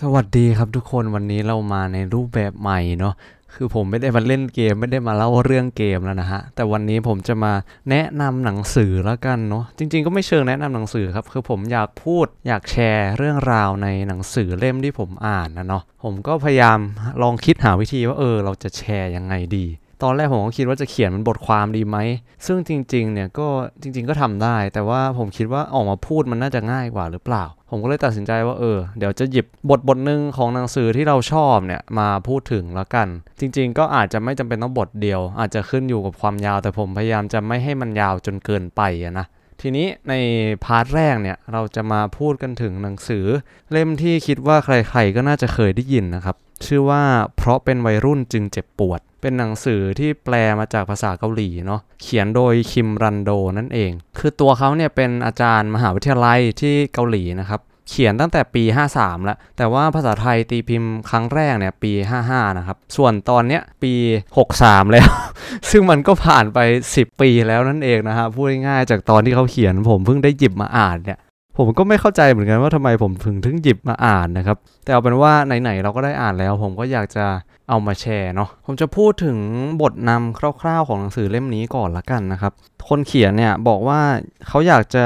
สวัสดีครับทุกคนวันนี้เรามาในรูปแบบใหม่เนาะคือผมไม่ได้มาเล่นเกมไม่ได้มาเล่าเรื่องเกมแล้วนะฮะแต่วันนี้ผมจะมาแนะนำหนังสือแล้วกันเนาะจริง ๆ ก็ไม่เชิงแนะนำหนังสือครับคือผมอยากพูดอยากแชร์เรื่องราวในหนังสือเล่มที่ผมอ่านนะเนาะผมก็พยายามลองคิดหาวิธีว่าเออเราจะแชร์ยังไงดี ตอนแรกผมก็คิดว่าจะเขียนมันบทความดีไหม ซึ่งจริง ๆ เนี่ยก็จริง ๆ ก็ทำได้ แต่ว่าผมคิดว่าออกมาพูดมันน่าจะง่ายกว่าหรือเปล่า ผมก็เลยตัดสินใจว่าเออ เดี๋ยวจะหยิบบทบทหนึ่งของหนังสือที่เราชอบเนี่ยมาพูดถึงแล้วกัน จริง ๆ ก็อาจจะไม่จำเป็นต้องบทเดียว อาจจะขึ้นอยู่กับความยาว แต่ผมพยายามจะไม่ให้มันยาวจนเกินไปนะทีนี้ในพาร์ทแรกเนี่ยเราจะมาพูดกันถึงหนังสือ เล่มที่คิดว่าใครๆก็น่าจะเคยได้ยินนะครับ ชื่อว่าเพราะเป็นวัยรุ่นจึงเจ็บปวด เป็นหนังสือที่แปลมาจากภาษาเกาหลีเนาะเขียนโดยคิมรันโดนั่นเอง คือตัวเขาเนี่ยเป็นอาจารย์มหาวิทยาลัยที่เกาหลีนะครับเขียนตั้งแต่ปี 53 แล้ว แต่ว่าภาษาไทยตีพิมพ์ครั้งแรกเนี่ยปี 55 นะครับ ส่วนตอนเนี้ยปี 63 แล้ว ซึ่งมันก็ผ่านไป 10 ปีแล้วนั่นเองนะฮะ พูดง่ายๆจากตอนที่เขาเขียนผมเพิ่งได้หยิบมาอ่านเนี่ย ผมก็ไม่เข้าใจเหมือนกันว่าทำไมผมถึงถึงหยิบมาอ่านนะครับ แต่เอาเป็นว่าไหนๆเราก็ได้อ่านแล้ว ผมก็อยากจะเอามาแชร์เนาะผมจะพูดถึงบทนำคร่าวๆของหนังสือเล่มนี้ก่อนละกันนะครับ คนเขียนเนี่ยบอกว่าเขาอยากจะ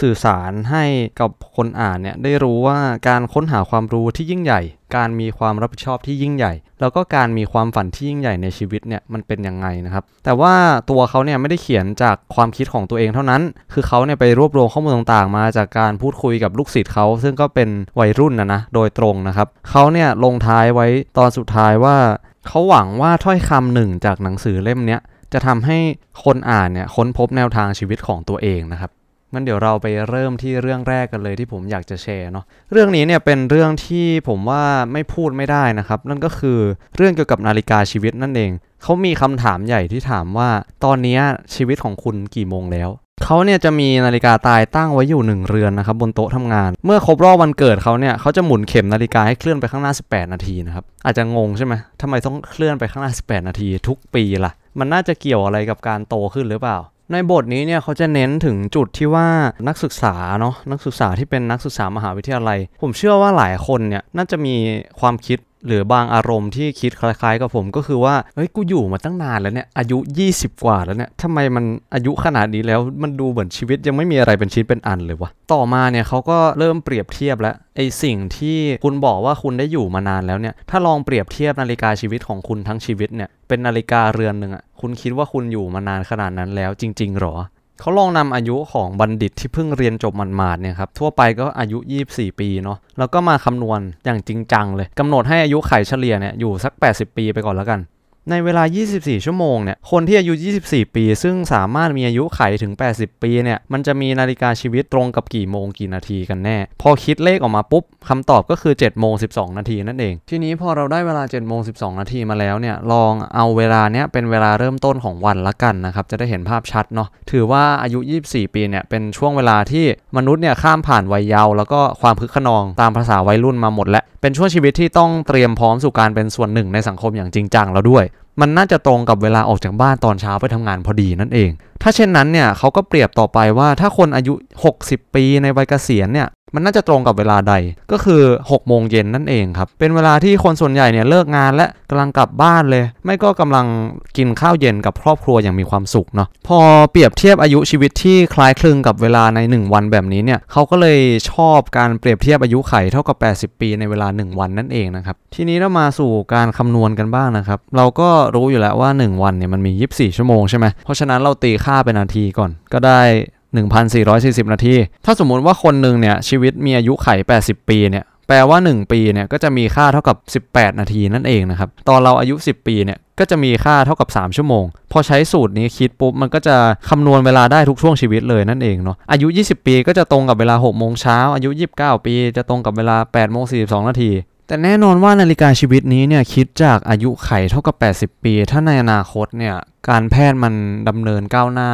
สื่อสารให้กับคนอ่านเนี่ยได้รู้ว่าการค้นหาความรู้ที่ยิ่งใหญ่ การมีความรับผิดชอบที่ยิ่งใหญ่ แล้วก็การมีความฝันที่ยิ่งใหญ่ในชีวิตเนี่ยมันเป็นยังไงนะครับ แต่ว่าตัวเขาเนี่ยไม่ได้เขียนจากความคิดของตัวเองเท่านั้น คือเขาเนี่ยไปรวบรวมข้อมูลต่างๆ มาจากการพูดคุยกับลูกศิษย์เขาซึ่งก็เป็นวัยรุ่นนะนะโดยตรงนะครับเขาเนี่ยลงท้ายไว้ตอนสุดท้ายว่าเขาหวังว่าถ้อยคำหนึ่งจากหนังสือเล่มเนี้ยจะทำให้คนอ่านเนี่ยค้นพบแนวทางชีวิตของตัวเองนะครับงั้นเดี๋ยวเราไปเริ่มที่เรื่องแรกกันเลยที่ผมอยากจะแชร์เนาะเรื่องนี้เนี่ยเป็นเรื่องที่ผมว่าไม่พูดไม่ได้นะครับ นั่นก็คือเรื่องเกี่ยวกับนาฬิกาชีวิตนั่นเองเขามีคำถามใหญ่ที่ถามว่า ตอนนี้ชีวิตของคุณกี่โมงแล้ว เขาเนี่ยจะมีนาฬิกาตายตั้งไว้อยู่หนึ่งเรือนนะครับบนโต๊ะทำงาน เมื่อครบรอบวันเกิดเขาเนี่ยเขาจะหมุนเข็มนาฬิกาให้เคลื่อนไปข้างหน้า 18 นาทีนะครับอาจจะงงใช่ไหมทำไมต้องเคลื่อนไปข้างหน้า 18 นาที ทุกปีล่ะ มันน่าจะเกี่ยวอะไรกับการโตขึ้นหรือเปล่า ในบทนี้เนี่ยเขาจะเน้นถึงจุดที่ว่านักศึกษาเนาะนักศึกษาที่เป็นนักศึกษามหาวิทยาลัย ผมเชื่อว่าหลายคนเนี่ยน่าจะมีความคิด หรือบางอารมณ์ที่คิดคล้ายๆกับผมก็คือว่า เฮ้ย กูอยู่มาตั้งนานแล้วเนี่ย อายุ 20 กว่าแล้วเนี่ยทำไมมันอายุขนาดนี้แล้ว มันดูเหมือนชีวิตยังไม่มีอะไรเป็นชิ้นเป็นอันเลยวะ ต่อมาเนี่ยเขาก็เริ่มเปรียบเทียบแล้ว ไอสิ่งที่คุณบอกว่าคุณได้อยู่มานานแล้วเนี่ย ถ้าลองเปรียบเทียบนาฬิกาชีวิตของคุณทั้งชีวิตเนี่ย เป็นนาฬิกาเรือนหนึ่งอะคุณคิดว่าคุณอยู่มานานขนาดนั้นแล้วจริงๆหรอ เขาลองนำอายุของบัณฑิตที่เพิ่งเรียนจบหมาดๆเนี่ยครับทั่วไปก็อายุ 24 ปีเนาะแล้วก็มาคำนวณอย่างจริงจังเลยกำหนดให้อายุไขเฉลี่ยเนี่ยอยู่สัก 80 ปีไปก่อนแล้วกัน ในเวลา 24 ชั่วโมงเนี่ย คนที่อายุ 24 ปี ซึ่งสามารถมีอายุไขถึง 80 ปีเนี่ย มันจะมีนาฬิกาชีวิตตรงกับกี่โมงกี่นาทีกันแน่ พอคิดเลขออกมาปุ๊บคำตอบก็คือ 7 โมง 12 นาทีนั่นเอง ทีนี้พอเราได้เวลา 7 โมง 12 นาทีมาแล้วเนี่ย ลองเอาเวลาเนี้ยเป็นเวลาเริ่มต้นของวันละกันนะครับ จะได้เห็นภาพชัดเนาะ ถือว่าอายุ 24 ปีเนี่ย เป็นช่วงเวลาที่มนุษย์เนี่ยข้ามผ่านวัยเยาว์แล้วก็ความคึกขนองตามภาษาวัยรุ่นมาหมดแล้ว เป็นช่วงชีวิตที่ต้องเตรียมพร้อมสู่การเป็นส่วนหนึ่งในสังคมอย่างจริงจังแล้วด้วย มันน่าจะตรงกับเวลาออกจากบ้านตอนเช้าไปทำงานพอดีนั่นเอง ถ้าเช่นนั้นเนี่ยเขาก็เปรียบต่อไปว่าถ้าคนอายุ 60 ปีในวัยเกษียณเนี่ย มันน่าจะตรงกับเวลาใดก็คือ6โมงเย็นนั่นเองครับ เป็นเวลาที่คนส่วนใหญ่เนี่ยเลิกงานและกำลังกลับบ้านเลย ไม่ก็กำลังกินข้าวเย็นกับครอบครัวอย่างมีความสุขเนาะพอเปรียบเทียบอายุชีวิตที่คล้ายคลึงกับเวลาใน 1 วันแบบนี้เนี่ยเขาก็เลยชอบการเปรียบเทียบอายุไขเท่ากับ 80 ปีในเวลา 1 วันนั่นเองนะครับทีนี้เรามาสู่การคำนวณกันบ้างนะครับเราก็รู้อยู่แล้วว่า 1 วันเนี่ยมันมี 24 ชั่วโมงใช่ไหมเพราะฉะนั้นเราตีค่าเป็นนาทีก่อนก็ได้ 1,440 นาที ถ้าสมมุติว่าคนหนึ่งเนี่ยชีวิตมีอายุไข 80 ปีเนี่ยแปลว่า 1 ปีเนี่ยก็จะมีค่าเท่ากับ 18 นาทีนั่นเองนะครับ ตอนเราอายุ 10 ปีเนี่ยก็จะมีค่าเท่ากับ 3 ชั่วโมง พอใช้สูตรนี้คิดปุ๊บ มันก็จะคำนวณเวลาได้ทุกช่วงชีวิตเลยนั่นเองเนาะอายุ 20 ปีก็จะตรงกับเวลา 6 โมงเช้า อายุ 29 ปีจะตรงกับเวลา 8 โมง 42 นาทีแต่แน่นอนว่านาฬิกาชีวิตนี้เนี่ยคิดจากอายุไขเท่ากับ 80 ปี ถ้าในอนาคตเนี่ยการแพทย์มันดำเนินก้าวหน้า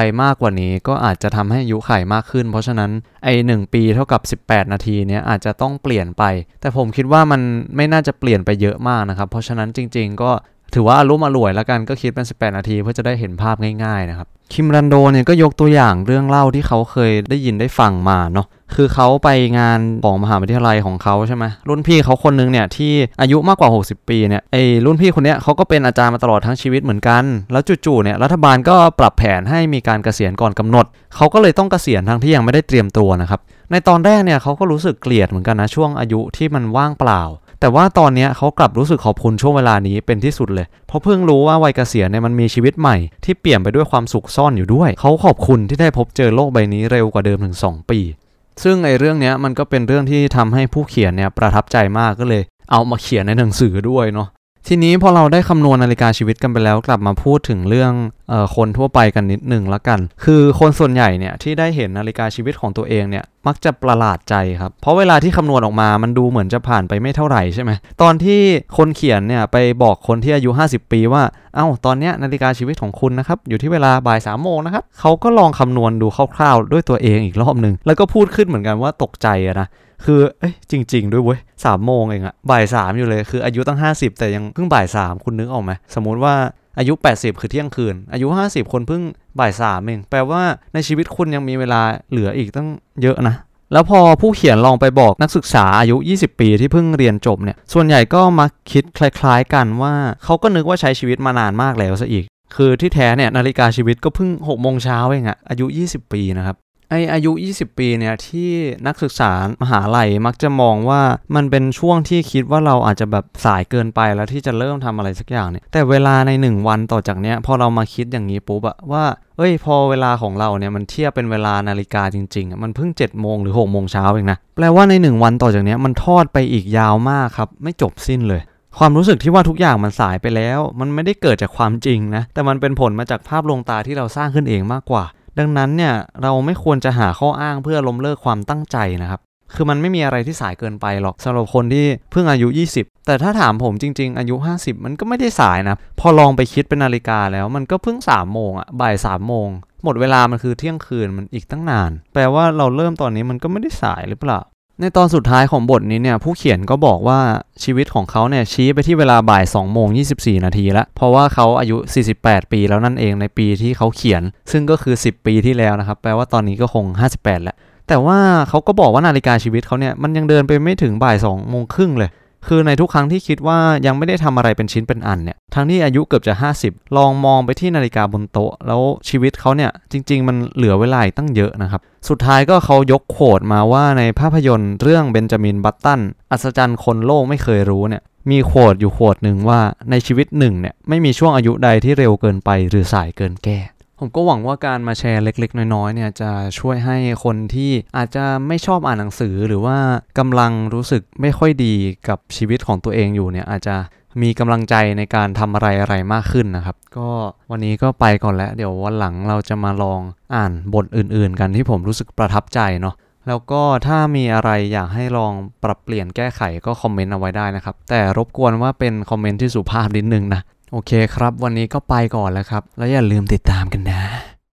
ไปมากกว่านี้ก็อาจจะทำให้อายุไขมากขึ้น เพราะฉะนั้นไอ้หปีเท่ากับ 18 นาทีเนี้ยอาจจะต้องเปลี่ยนไป แต่ผมคิดว่ามันไม่น่าจะเปลี่ยนไปเยอะมากนะครับ เพราะฉะนั้นจริง ๆ ก็ ถือว่าอารมณ์อร่วยแล้วกันก็คิดเป็น 18 นาทีเพื่อจะได้เห็นภาพง่ายๆนะครับ คิมรันโดเนี่ยก็ยกตัวอย่างเรื่องเล่าที่เขาเคยได้ยินได้ฟังมาเนาะคือเขาไปงานของมหาวิทยาลัยของเขาใช่ไหมรุ่นพี่เขาคนนึงเนี่ยที่อายุมากกว่า 60 ปีเนี่ยไอ้รุ่นพี่คนเนี้ยเขาก็เป็นอาจารย์มาตลอดทั้งชีวิตเหมือนกัน แล้วจู่ๆเนี่ยรัฐบาลก็ปรับแผนให้มีการเกษียณก่อนกำหนด เขาก็เลยต้องเกษียณทั้งที่ยังไม่ได้เตรียมตัวนะครับในตอนแรกเนี่ยเขาก็รู้สึกเกลียดเหมือนกันนะช่วงอายุที่มันว่างเปล่า แต่ว่าตอนนี้เขากลับรู้สึกขอบคุณช่วงเวลานี้เป็นที่สุดเลย เพราะเพิ่งรู้ว่าวัยเกษียณเนี่ยมันมีชีวิตใหม่ที่เปลี่ยนไปด้วยความสุขซ่อนอยู่ด้วย เขาขอบคุณที่ได้พบเจอโลกใบนี้เร็วกว่าเดิมถึง 2 ปี ซึ่งไอ้เรื่องนี้มันก็เป็นเรื่องที่ทำให้ผู้เขียนเนี่ยประทับใจมากก็เลย เอามาเขียนในหนังสือด้วยเนาะทีนี้พอเราได้คำนวณนาฬิกาชีวิตกันไปแล้วกลับมาพูดถึงเรื่อง คนทั่วไปกันนิดหนึ่งละกัน คือคนส่วนใหญ่เนี่ยที่ได้เห็นนาฬิกาชีวิตของตัวเองเนี่ยมักจะประหลาดใจครับ เพราะเวลาที่คำนวณออกมามันดูเหมือนจะผ่านไปไม่เท่าไหร่ใช่ไหม ตอนที่คนเขียนเนี่ยไปบอกคนที่อายุ 50 ปีว่า เอ้า ตอนเนี้ยนาฬิกาชีวิตของคุณนะครับ อยู่ที่เวลาบ่ายสามโมงนะครับ เขาก็ลองคำนวณดูคร่าวๆ ด้วยตัวเองอีกรอบหนึ่ง แล้วก็พูดขึ้นเหมือนกันว่าตกใจอะนะคือเอ้ยจริง ๆ ด้วยเว้ยสามโมงเองอะบ่ายสามอยู่เลยคืออายุตั้ง 50 แต่ยังเพิ่งบ่ายสามคุณนึกออกไหมสมมติว่า อายุ 80 คือเที่ยงคืน อายุ 50 คนเพิ่งบ่ายสามเอง แปลว่าในชีวิตคุณยังมีเวลาเหลืออีกตั้งเยอะนะ แล้วพอผู้เขียนลองไปบอกนักศึกษาอายุ 20 ปีที่เพิ่งเรียนจบเนี่ย ส่วนใหญ่ก็มักคิดคล้ายๆกันว่า เขาก็นึกว่าใช้ชีวิตมานานมากแล้วซะอีก คือที่แท้เนี่ยนาฬิกาชีวิตก็เพิ่ง6โมงเช้าเองอะอายุ 20 ปีนะครับ ไออายุ 20 ปีเนี่ยที่นักศึกษามหาลัยมักจะมองว่ามันเป็นช่วงที่คิดว่าเราอาจจะแบบสายเกินไปแล้วที่จะเริ่มทำอะไรสักอย่างเนี่ยแต่เวลาใน 1 วันต่อจากเนี้ยพอเรามาคิดอย่างนี้ปุ๊บอะว่าเอ้ยพอเวลาของเราเนี่ยมันเทียบเป็นเวลานาฬิกาจริงๆ มันเพิ่ง7จ็ดโมงหรือ6กโมงเช้าเองนะแปลว่าใน 1 วันต่อจากเนี้ยมันทอดไปอีกยาวมากครับไม่จบสิ้นเลย ความรู้สึกที่ว่าทุกอย่างมันสายไปแล้ว มันไม่ได้เกิดจากความจริงนะแต่มันเป็นผลมาจากภาพลวงตาที่เราสร้างขึ้นเองมากกว่า ดังนั้นเนี่ยเราไม่ควรจะหาข้ออ้างเพื่อล้มเลิกความตั้งใจนะครับ คือมันไม่มีอะไรที่สายเกินไปหรอกสำหรับคนที่เพิ่งอายุ 20 แต่ถ้าถามผมจริง ๆ อายุ 50 มันก็ไม่ได้สายนะ พอลองไปคิดเป็นนาฬิกาแล้วมันก็เพิ่ง3โมงอะบ่าย3โมงหมดเวลามันคือเที่ยงคืนมันอีกตั้งนาน แปลว่าเราเริ่มตอนนี้มันก็ไม่ได้สายหรือเปล่า ในตอนสุดท้ายของบทนี้เนี่ยผู้เขียนก็บอกว่าชีวิตของเขาเนี่ยชี้ไปที่เวลาบ่าย2โมง24 นาทีแล้ว เพราะว่าเขาอายุ 48 ปีแล้วนั่นเองในปีที่เขาเขียน ซึ่งก็คือ 10 ปีที่แล้วนะครับ แปลว่าตอนนี้ก็คง 58 แล้ว แต่ว่าเขาก็บอกว่านาฬิกาชีวิตเขาเนี่ยมันยังเดินไปไม่ถึงบ่าย2โมงครึ่งเลย คือในทุกครั้งที่คิดว่ายังไม่ได้ทำอะไรเป็นชิ้นเป็นอันเนี่ยทั้งที่อายุเกือบจะ 50 ลองมองไปที่นาฬิกาบนโต๊ะ แล้วชีวิตเขาเนี่ยจริง ๆ มันเหลือเวลาตั้งเยอะนะครับ สุดท้ายก็เขายกโขดมาว่าในภาพยนตร์เรื่องเบนจามินบัตตันอัศจรรย์คนโลกไม่เคยรู้เนี่ยมีโขดอยู่โขดหนึ่งว่าในชีวิตหนึ่งเนี่ยไม่มีช่วงอายุใดที่เร็วเกินไปหรือสายเกินแก้ ผมก็หวังว่าการมาแชร์เล็ก ๆ น้อยๆเนี่ยจะช่วยให้คนที่อาจจะไม่ชอบอ่านหนังสือหรือว่ากำลังรู้สึกไม่ค่อยดีกับชีวิตของตัวเองอยู่เนี่ยอาจจะมีกำลังใจในการทำอะไรอะไรมากขึ้นนะครับ ก็วันนี้ก็ไปก่อนแล้ว เดี๋ยววันหลังเราจะมาลองอ่านบทอื่น ๆ กันที่ผมรู้สึกประทับใจเนาะแล้วก็ถ้ามีอะไรอยากให้ลองปรับเปลี่ยนแก้ไขก็คอมเมนต์เอาไว้ได้นะครับ แต่รบกวนว่าเป็นคอมเมนต์ที่สุภาพนิดนึงนะ โอเคครับ วันนี้ก็ไปก่อนแล้วครับ แล้วอย่าลืมติดตามกันนะ